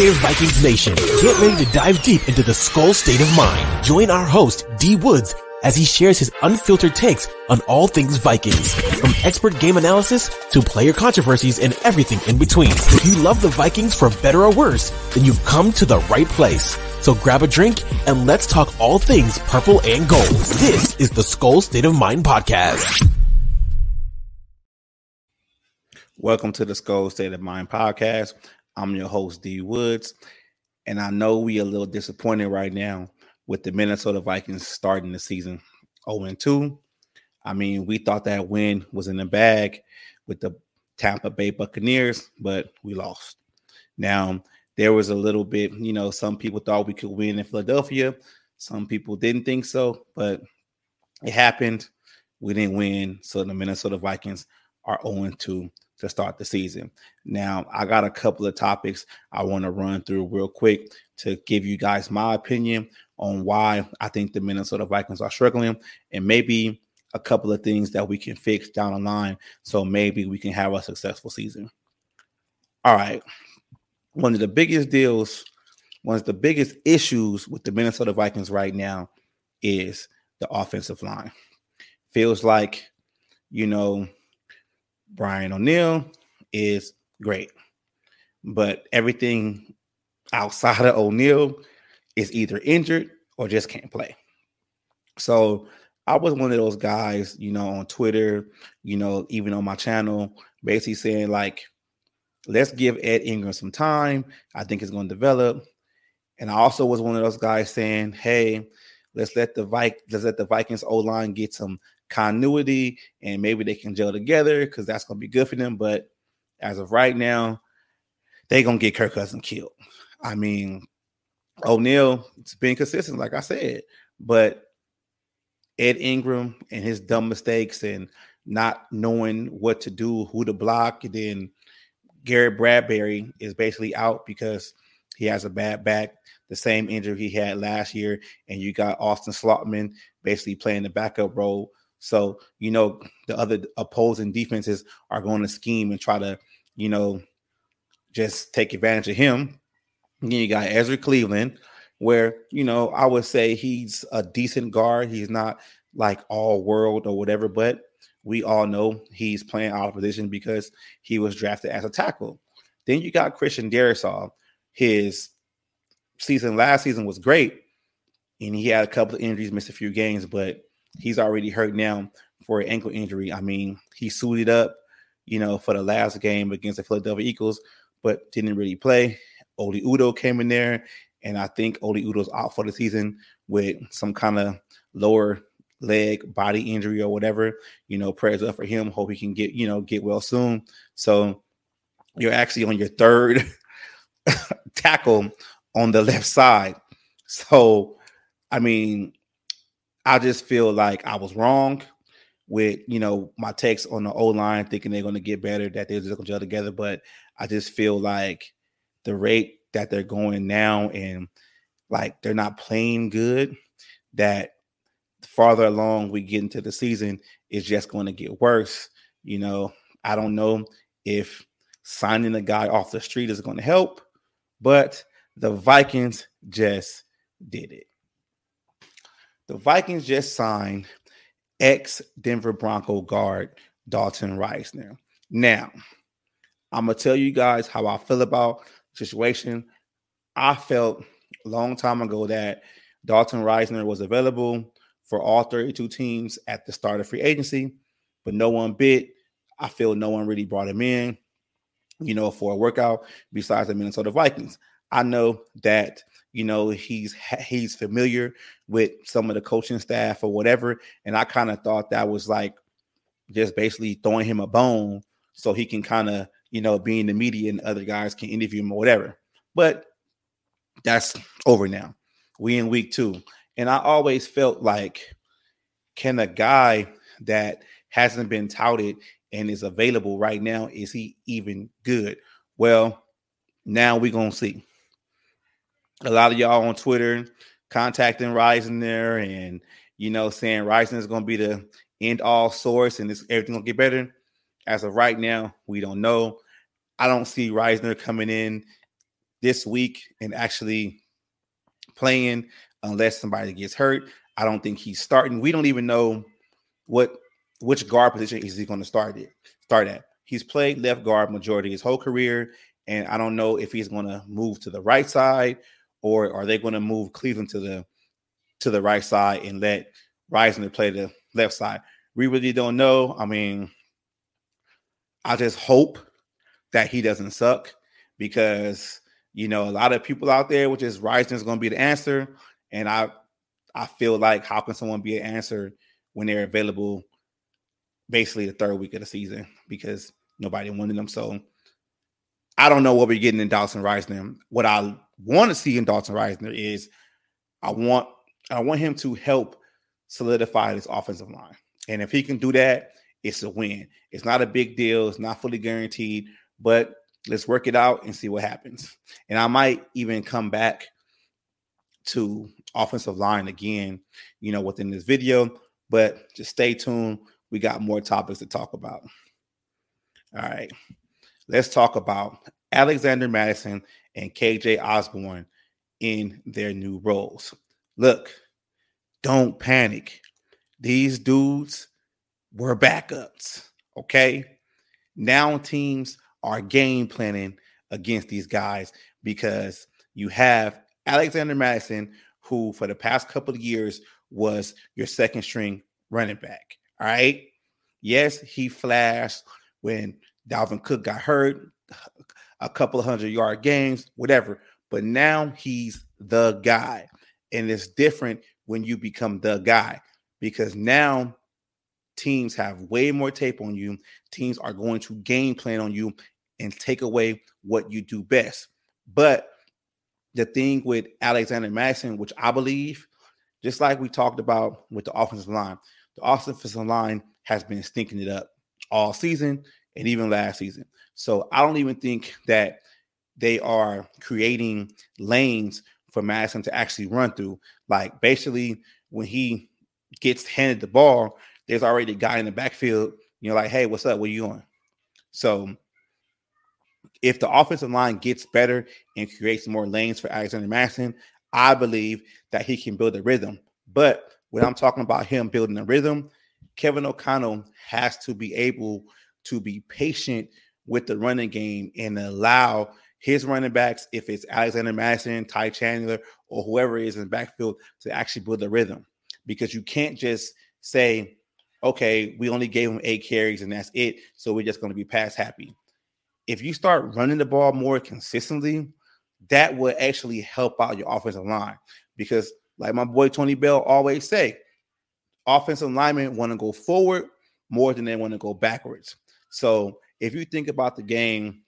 there, Vikings Nation. Get ready to dive deep into the Skol state of mind. Join our host, D Woods, as he shares his unfiltered takes on all things Vikings, from expert game analysis to player controversies and everything in between. If you love the Vikings for better or worse, then you've come to the right place. So grab a drink and let's talk all things purple and gold. This is the Skol State of Mind podcast. Welcome to the Skol State of Mind podcast. I'm your host D Woods, and I know we are a little disappointed right now with the Minnesota Vikings starting the season 0 2. I mean, we thought that win was in the bag with the Tampa Bay Buccaneers, but we lost. Now, there was a little bit, you know, some people thought we could win in Philadelphia. Some people didn't think so, but it happened. We didn't win. So the Minnesota Vikings are 0 2 to start the season. Now, I got a couple of topics I want to run through real quick to give you guys my opinion on why I think the Minnesota Vikings are struggling and maybe a couple of things that we can fix down the line so maybe we can have a successful season. All right. One of the biggest deals, one of the biggest issues with the Minnesota Vikings right now is the offensive line. Feels like, you know, Brian O'Neill is great, but everything outside of O'Neill is either injured or just can't play. So I was one of those guys, you know, on Twitter, you know, even on my channel, basically saying like, let's give Ed Ingram some time. I think it's going to develop. And I also was one of those guys saying, hey, let's let the Vik- let's let the Vikings O line get some continuity and maybe they can gel together because that's going to be good for them. But as of right now, they're going to get Kirk Cousins killed. I mean, O'Neill, it's been consistent, like I said, but Ed Ingram and his dumb mistakes and not knowing what to do, who to block, and then Garrett Bradbury is basically out because he has a bad back, the same injury he had last year, and you got Austin Schlottmann basically playing the backup role. So, you know, the other opposing defenses are going to scheme and try to, you know, just take advantage of him. And then you got Ezra Cleveland, where, you know, I would say he's a decent guard. He's not like all world or whatever, but we all know he's playing out of position because he was drafted as a tackle. Then you got Christian Darrisaw. His season last season was great, and he had a couple of injuries, missed a few games, but he's already hurt now for an ankle injury. I mean, he suited up, you know, for the last game against the Philadelphia Eagles, but didn't really play. Oli Udoh came in there, and I think Oli Udoh's out for the season with some kind of lower leg body injury or whatever. You know, prayers up for him. Hope he can get, you know, get well soon. So you're actually on your third tackle on the left side. So, I mean, I just feel like I was wrong with you know my takes on the O line, thinking they're going to get better, that they're just going to gel together. But I just feel like the rate that they're going now, and like they're not playing good, that farther along we get into the season is just going to get worse. You know, I don't know if signing a guy off the street is going to help, but the Vikings just did it. The Vikings just signed ex Denver Bronco guard Dalton Risner. Now, I'm gonna tell you guys how I feel about the situation. I felt a long time ago that Dalton Risner was available for all 32 teams at the start of free agency, but no one bit. I feel no one really brought him in, you know, for a workout besides the Minnesota Vikings. I know that you know he's he's familiar with some of the coaching staff or whatever and i kind of thought that was like just basically throwing him a bone so he can kind of you know be in the media and other guys can interview him or whatever. But that's over now. We in week two. And i always felt like can a guy that hasn't been touted and is available right now is he even good? Well now we're gonna see a lot of y'all on Twitter contacting Risner and you know saying Risner is going to be the end all source and this everything will get better. As of right now, we don't know. I don't see Risner coming in this week and actually playing unless somebody gets hurt. I don't think he's starting. We don't even know what which guard position is he going to start it start at. He's played left guard majority his whole career, and I don't know if he's going to move to the right side or are they going to move Cleveland to the to the right side and let Risner play the left side. We really don't know. I mean, I just hope that he doesn't suck because you know a lot of people out there, which is Risner is going to be the answer, and I I feel like how can someone be an answer when they're available basically the third week of the season because nobody wanted them. So I don't know what we're getting in Dawson Risner. What I want to see in Dawson Risner is I want I want him to help solidify this offensive line. And if he can do that, it's a win. It's not a big deal. It's not fully guaranteed, but let's work it out and see what happens. And I might even come back to offensive line again, you know, within this video, but just stay tuned. We got more topics to talk about. All right. Let's talk about Alexander Mattison and KJ Osborn in their new roles. Look, don't panic. These dudes were backups. Okay. Now teams are game planning against these guys because you have Alexander Mattison, who for the past couple of years was your second string running back. All right. Yes, he flashed when Dalvin Cook got hurt, a couple of hundred yard games, whatever. But now he's the guy. And it's different when you become the guy because now teams have way more tape on you. Teams are going to game plan on you and take away what you do best. But the thing with Alexander Mattison, which I believe, just like we talked about with the offensive line, the offensive line has been stinking it up all season and even last season. So I don't even think that they are creating lanes for Mattison to actually run through. Like basically, when he gets handed the ball, there's already a guy in the backfield. You're like, hey, what's up? Are you on? So if the offensive line gets better and creates more lanes for Alexander Mattison, I believe that he can build a rhythm. But when I'm talking about him building a rhythm, Kevin O'Connell has to be able to be patient with the running game and allow his running backs, if it's Alexander Mattison, Ty Chandler, or whoever is in the backfield, to actually build a rhythm. Because you can't just say, okay, we only gave him eight carries and that's it. So we're just going to be pass happy. If you start running the ball more consistently, that will actually help out your offensive line. Because, like my boy Tony Bell always say, offensive linemen want to go forward more than they want to go backwards. So if you think about the game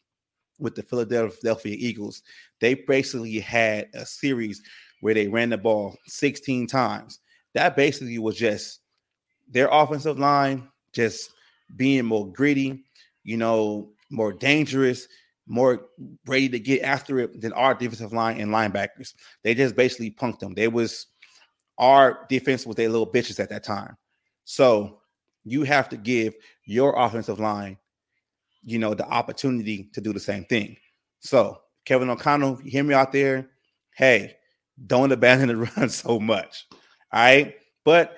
with the Philadelphia Eagles, they basically had a series where they ran the ball 16 times. That basically was just their offensive line just being more gritty, you know, more dangerous, more ready to get after it than our defensive line and linebackers. They just basically punked them. They was our defense was their little bitches at that time. So you have to give your offensive line, you know, the opportunity to do the same thing. So, Kevin O'Connell, you hear me out there? Hey, don't abandon the run so much. All right. But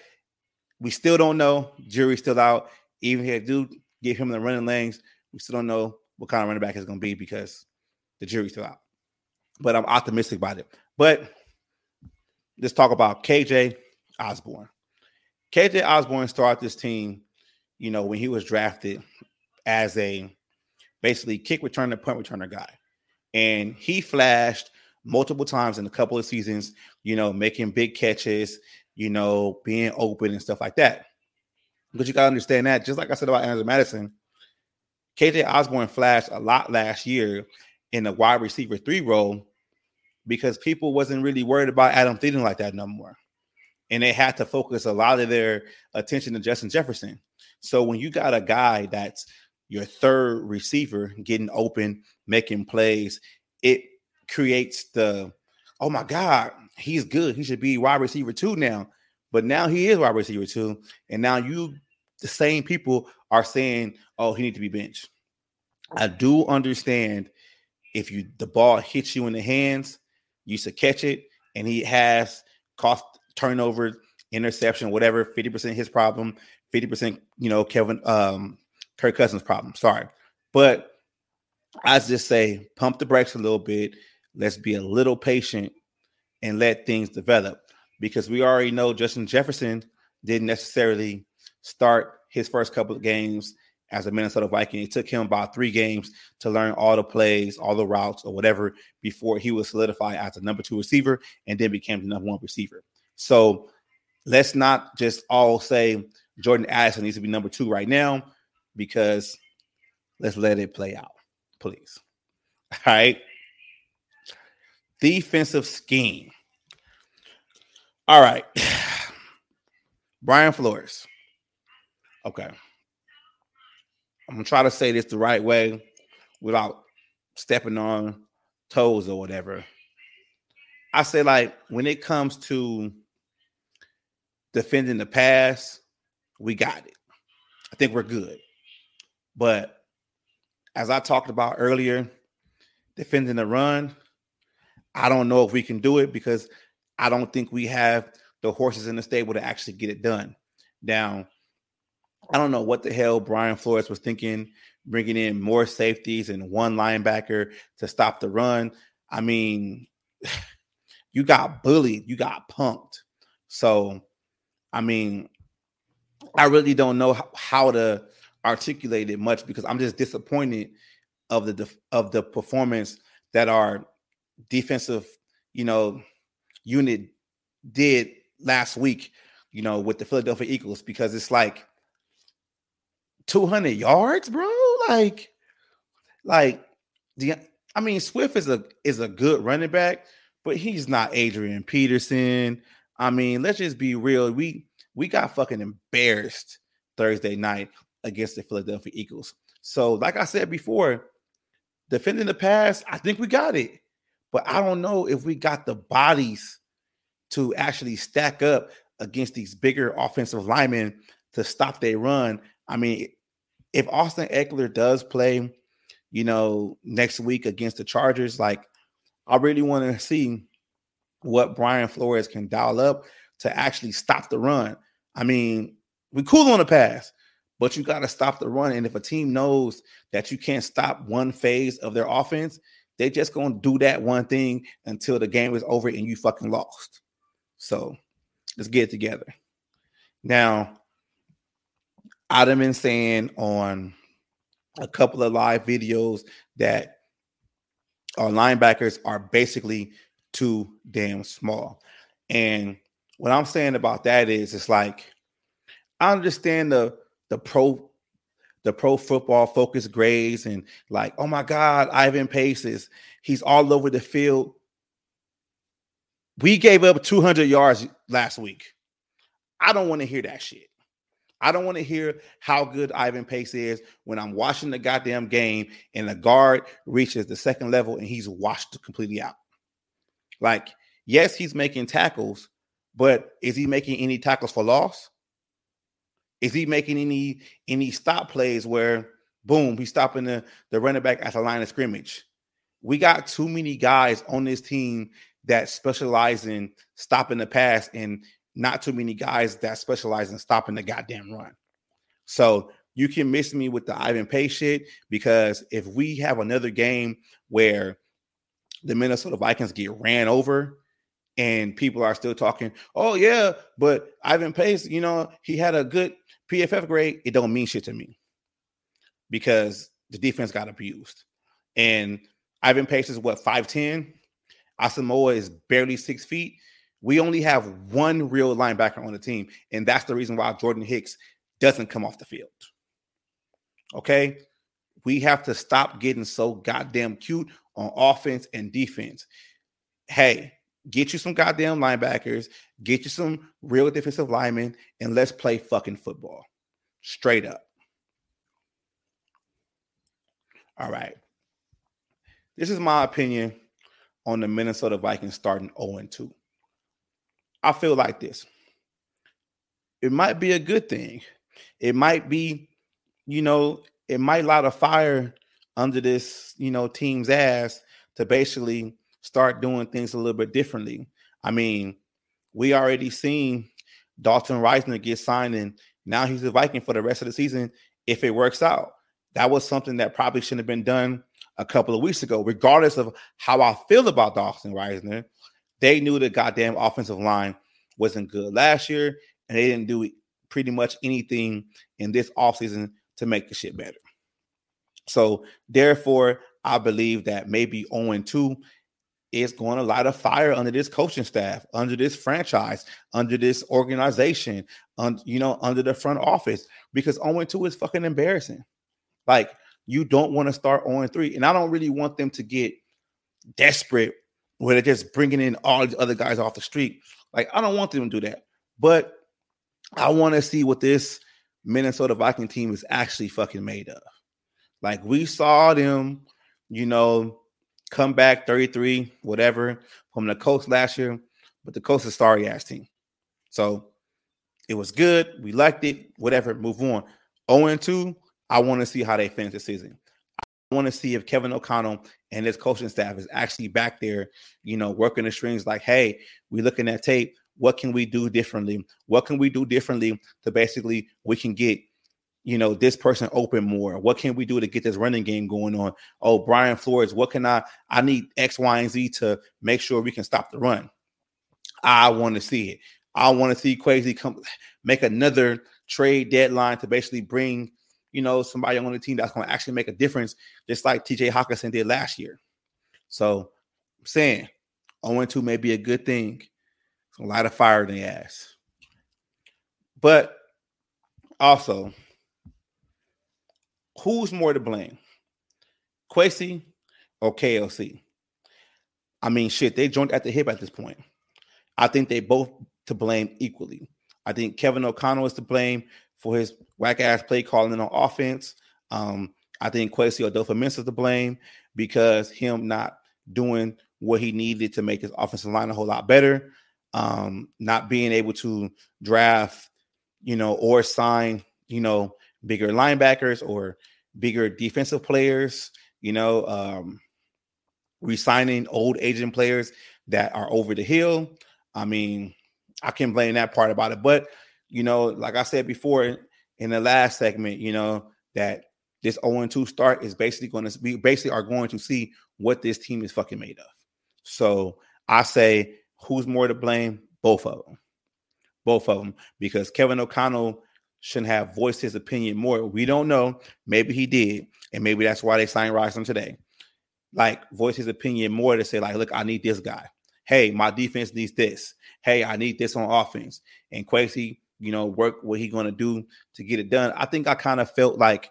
we still don't know. Jury's still out. Even if do give him the running lanes, we still don't know what kind of running back is going to be because the jury's still out. But I'm optimistic about it. But let's talk about KJ Osborn. KJ Osborn started this team, you know, when he was drafted as a basically kick returner, punt returner guy. And he flashed multiple times in a couple of seasons, you know, making big catches, you know, being open and stuff like that. But you got to understand that, just like I said about Andrew Mattison, KJ Osborn flashed a lot last year in the wide receiver three role because people wasn't really worried about Adam Thielen like that no more and they had to focus a lot of their attention to Justin Jefferson. So when you got a guy that's your third receiver getting open, making plays, it creates the oh my God, he's good. He should be wide receiver two now. But now he is wide receiver two, and now you the same people are saying, oh, he need to be benched. I do understand if you the ball hits you in the hands, you should catch it. And he has cost turnover, interception, whatever, 50% his problem, 50%, you know, Kevin um Kirk Cousins problem. Sorry. But I just say pump the brakes a little bit. Let's be a little patient and let things develop because we already know Justin Jefferson didn't necessarily start his first couple of games as a Minnesota Viking. It took him about three games to learn all the plays, all the routes, or whatever before he was solidified as a number two receiver and then became the number one receiver. So let's not just all say Jordan Addison needs to be number two right now because let's let it play out, please. All right. Defensive scheme. All right. Brian Flores. Okay. I'm gonna try to say this the right way without stepping on toes or whatever. I say like when it comes to defending the pass, we got it. I think we're good. But as I talked about earlier, defending the run, I don't know if we can do it because I don't think we have the horses in the stable to actually get it done. Now, I don't know what the hell Brian Flores was thinking, bringing in more safeties and one linebacker to stop the run. I mean, you got bullied, you got punked. So, I mean, I really don't know how to articulate it much because I'm just disappointed of the of the performance that our defensive, you know, unit did last week, you know, with the Philadelphia Eagles because it's like 200 yards, bro. Like, like the I mean, Swift is a is a good running back, but he's not Adrian Peterson. I mean, let's just be real. We we got fucking embarrassed Thursday night against the Philadelphia Eagles. So, like I said before, defending the pass, I think we got it. But I don't know if we got the bodies to actually stack up against these bigger offensive linemen to stop their run. I mean, if Austin Ekeler does play, you know, next week against the Chargers, like I really want to see what Brian Flores can dial up to actually stop the run. I mean, we cool on the pass, but you got to stop the run. And if a team knows that you can't stop one phase of their offense, they just gonna do that one thing until the game is over and you fucking lost. So let's get it together. Now, I've been saying on a couple of live videos that our linebackers are basically too damn small. And what I'm saying about that is it's like I understand the the pro the pro football focus grades and like, oh my God, Ivan Paces, he's all over the field. We gave up 200 yards last week. I don't want to hear that shit. I don't want to hear how good Ivan Pace is when I'm watching the goddamn game and the guard reaches the second level and he's washed completely out. Like, yes, he's making tackles, but is he making any tackles for loss? Is he making any any stop plays where boom, he's stopping the, the running back at the line of scrimmage? We got too many guys on this team that specialize in stopping the pass and not too many guys that specialize in stopping the goddamn run. So you can miss me with the Ivan Pace shit because if we have another game where the Minnesota Vikings get ran over and people are still talking, oh yeah, but Ivan Pace, you know, he had a good PFF grade. It don't mean shit to me because the defense got abused. And Ivan Pace is what 5'10. Asamoah is barely six feet. We only have one real linebacker on the team, and that's the reason why Jordan Hicks doesn't come off the field. Okay. We have to stop getting so goddamn cute on offense and defense. Hey, get you some goddamn linebackers, get you some real defensive linemen, and let's play fucking football. Straight up. All right. This is my opinion on the Minnesota Vikings starting 0 2. I feel like this. It might be a good thing. It might be, you know, it might light a fire under this, you know, team's ass to basically start doing things a little bit differently. I mean, we already seen Dalton Risner get signed, and now he's a Viking for the rest of the season if it works out. That was something that probably shouldn't have been done a couple of weeks ago, regardless of how I feel about Dalton Risner. They knew the goddamn offensive line wasn't good last year, and they didn't do pretty much anything in this offseason to make the shit better. So, therefore, I believe that maybe 0 2 is going to light a fire under this coaching staff, under this franchise, under this organization, on you know, under the front office, because 0 2 is fucking embarrassing. Like, you don't want to start 0 3. And I don't really want them to get desperate where they're just bringing in all these other guys off the street. Like, I don't want them to do that. But I want to see what this Minnesota Viking team is actually fucking made of. Like, we saw them, you know, come back 33, whatever, from the Colts last year, but the Colts is sorry ass team. So it was good. We liked it, whatever, move on. 0 and 2, I want to see how they finish the season. I want to see if Kevin O'Connell and his coaching staff is actually back there, you know, working the strings like, hey, we're looking at tape. What can we do differently? What can we do differently to basically we can get, you know, this person open more? What can we do to get this running game going on? Oh, Brian Flores, what can I? I need X, Y, and Z to make sure we can stop the run. I want to see it. I want to see Kwesi come make another trade deadline to basically bring you know, somebody on the team that's going to actually make a difference, just like TJ Hockenson did last year. So I'm saying 0 2 may be a good thing. It's a lot of fire in the ass. But also, who's more to blame? Kwesi or KOC? I mean, shit, they joined at the hip at this point. I think they both to blame equally. I think Kevin O'Connell is to blame for his whack ass play calling on offense. Um, I think Kwesi Adofo-Mensah is to blame because him not doing what he needed to make his offensive line a whole lot better. Um, not being able to draft, you know, or sign, you know, bigger linebackers or bigger defensive players, you know, um, resigning old agent players that are over the hill. I mean, I can blame that part about it, but you know, like I said before in the last segment, you know, that this 0 2 start is basically going to be basically are going to see what this team is fucking made of. So I say, who's more to blame? Both of them. Both of them. Because Kevin O'Connell shouldn't have voiced his opinion more. We don't know. Maybe he did. And maybe that's why they signed Risner today. Like, voice his opinion more to say, like, look, I need this guy. Hey, my defense needs this. Hey, I need this on offense. And Kwesi you know, work what he going to do to get it done. I think I kind of felt like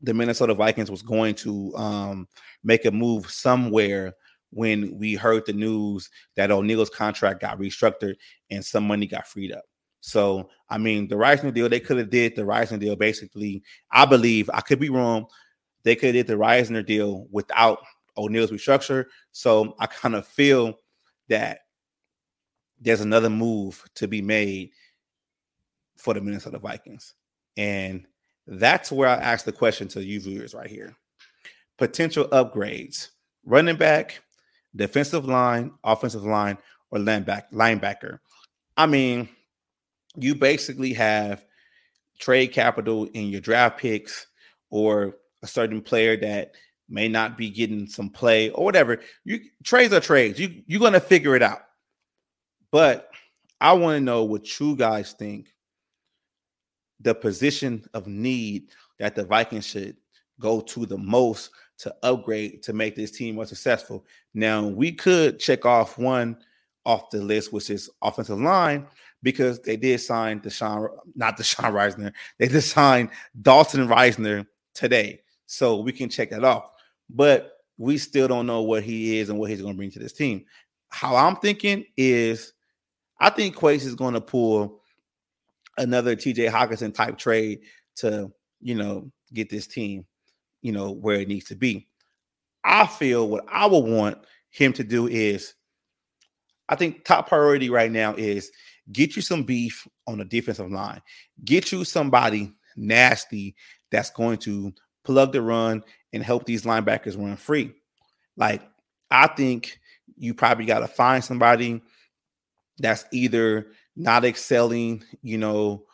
the Minnesota Vikings was going to um, make a move somewhere when we heard the news that O'Neill's contract got restructured and some money got freed up. So, I mean, the Risner deal, they could have did the Risner deal basically. I believe, I could be wrong, they could have did the Risner deal without O'Neill's restructure. So I kind of feel that there's another move to be made for the Minnesota Vikings. And that's where I ask the question to you viewers right here. Potential upgrades, running back, defensive line, offensive line, or linebacker. I mean, you basically have trade capital in your draft picks or a certain player that may not be getting some play or whatever. You trades are trades. You you're gonna figure it out. But I want to know what you guys think the position of need that the Vikings should go to the most to upgrade to make this team more successful. Now, we could check off one off the list, which is offensive line, because they did sign Deshaun, not Deshaun Risner, they did sign Dalton Risner today. So we can check that off. But we still don't know what he is and what he's going to bring to this team. How I'm thinking is I think Kwesi is going to pull another TJ Hockenson type trade to, you know, get this team, you know, where it needs to be. I feel what I would want him to do is I think top priority right now is get you some beef on the defensive line. Get you somebody nasty that's going to plug the run and help these linebackers run free. Like I think you probably got to find somebody that's either not excelling, you know,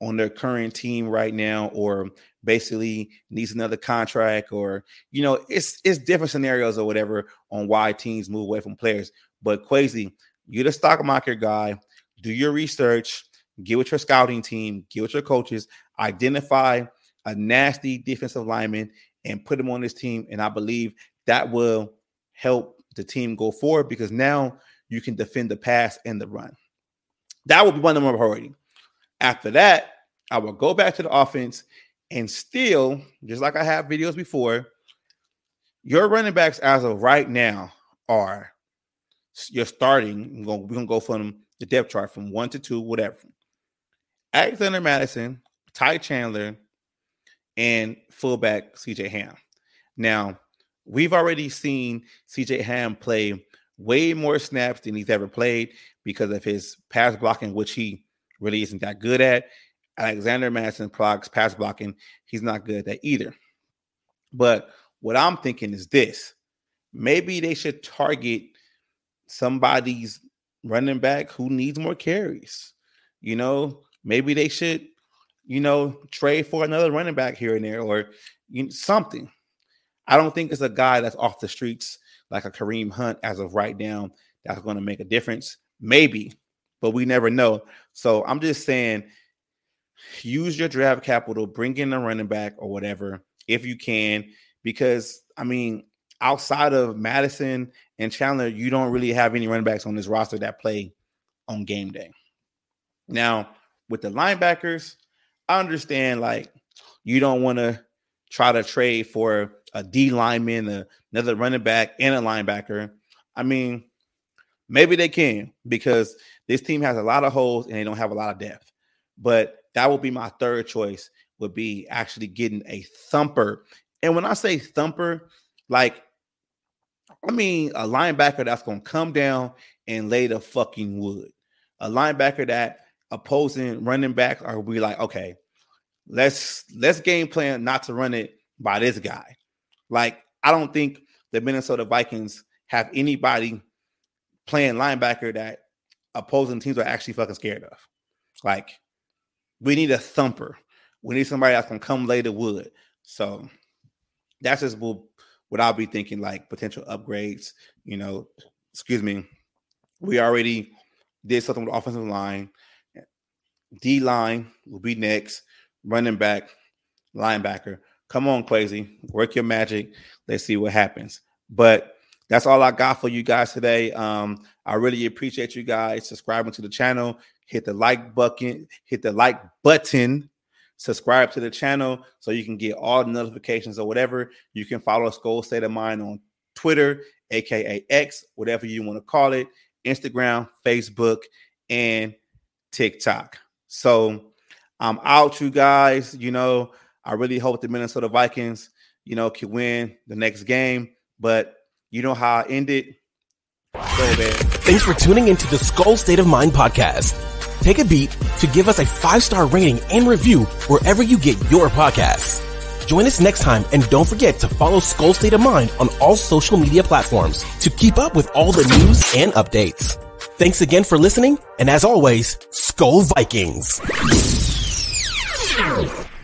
on their current team right now, or basically needs another contract, or you know, it's it's different scenarios or whatever on why teams move away from players. But Kwesi, you're the stock market guy. Do your research. Get with your scouting team. Get with your coaches. Identify a nasty defensive lineman and put him on this team. And I believe that will help the team go forward because now you can defend the pass and the run. That would be one of my priority. After that, I will go back to the offense and still, just like I have videos before, your running backs as of right now are you're starting. We're gonna go from the depth chart from one to two, whatever. Alexander Mattison, Ty Chandler, and fullback CJ Ham. Now, we've already seen CJ Ham play way more snaps than he's ever played because of his pass blocking, which he really isn't that good at. Alexander Mattison blocks pass blocking, he's not good at that either. But what I'm thinking is this maybe they should target somebody's running back who needs more carries. You know, maybe they should, you know, trade for another running back here and there or you know, something. I don't think it's a guy that's off the streets like a Kareem Hunt as of right now that's going to make a difference. Maybe, but we never know. So I'm just saying, use your draft capital, bring in a running back or whatever if you can, because I mean, outside of Mattison and Chandler, you don't really have any running backs on this roster that play on game day. Now, with the linebackers, I understand like you don't want to try to trade for a D lineman, a, another running back, and a linebacker. I mean, maybe they can because this team has a lot of holes and they don't have a lot of depth. But that would be my third choice would be actually getting a thumper. And when I say thumper, like I mean a linebacker that's gonna come down and lay the fucking wood. A linebacker that opposing running back are be like, okay, let's let's game plan not to run it by this guy. Like, I don't think the Minnesota Vikings have anybody playing linebacker that opposing teams are actually fucking scared of. Like, we need a thumper. We need somebody that's gonna come lay the wood. So that's just what I'll be thinking, like potential upgrades. You know, excuse me. We already did something with offensive line. D line will be next. Running back, linebacker. Come on, Kwesi, work your magic. Let's see what happens. But that's all I got for you guys today. Um, I really appreciate you guys subscribing to the channel. Hit the like button, hit the like button, subscribe to the channel so you can get all the notifications or whatever. You can follow us Skol State of Mind on Twitter, aka X, whatever you want to call it, Instagram, Facebook, and TikTok. So I'm out, you guys. You know, I really hope the Minnesota Vikings, you know, can win the next game. But you know how I ended. Go, Thanks for tuning into the Skol State of Mind podcast. Take a beat to give us a five star rating and review wherever you get your podcasts. Join us next time and don't forget to follow Skol State of Mind on all social media platforms to keep up with all the news and updates. Thanks again for listening, and as always, Skol Vikings.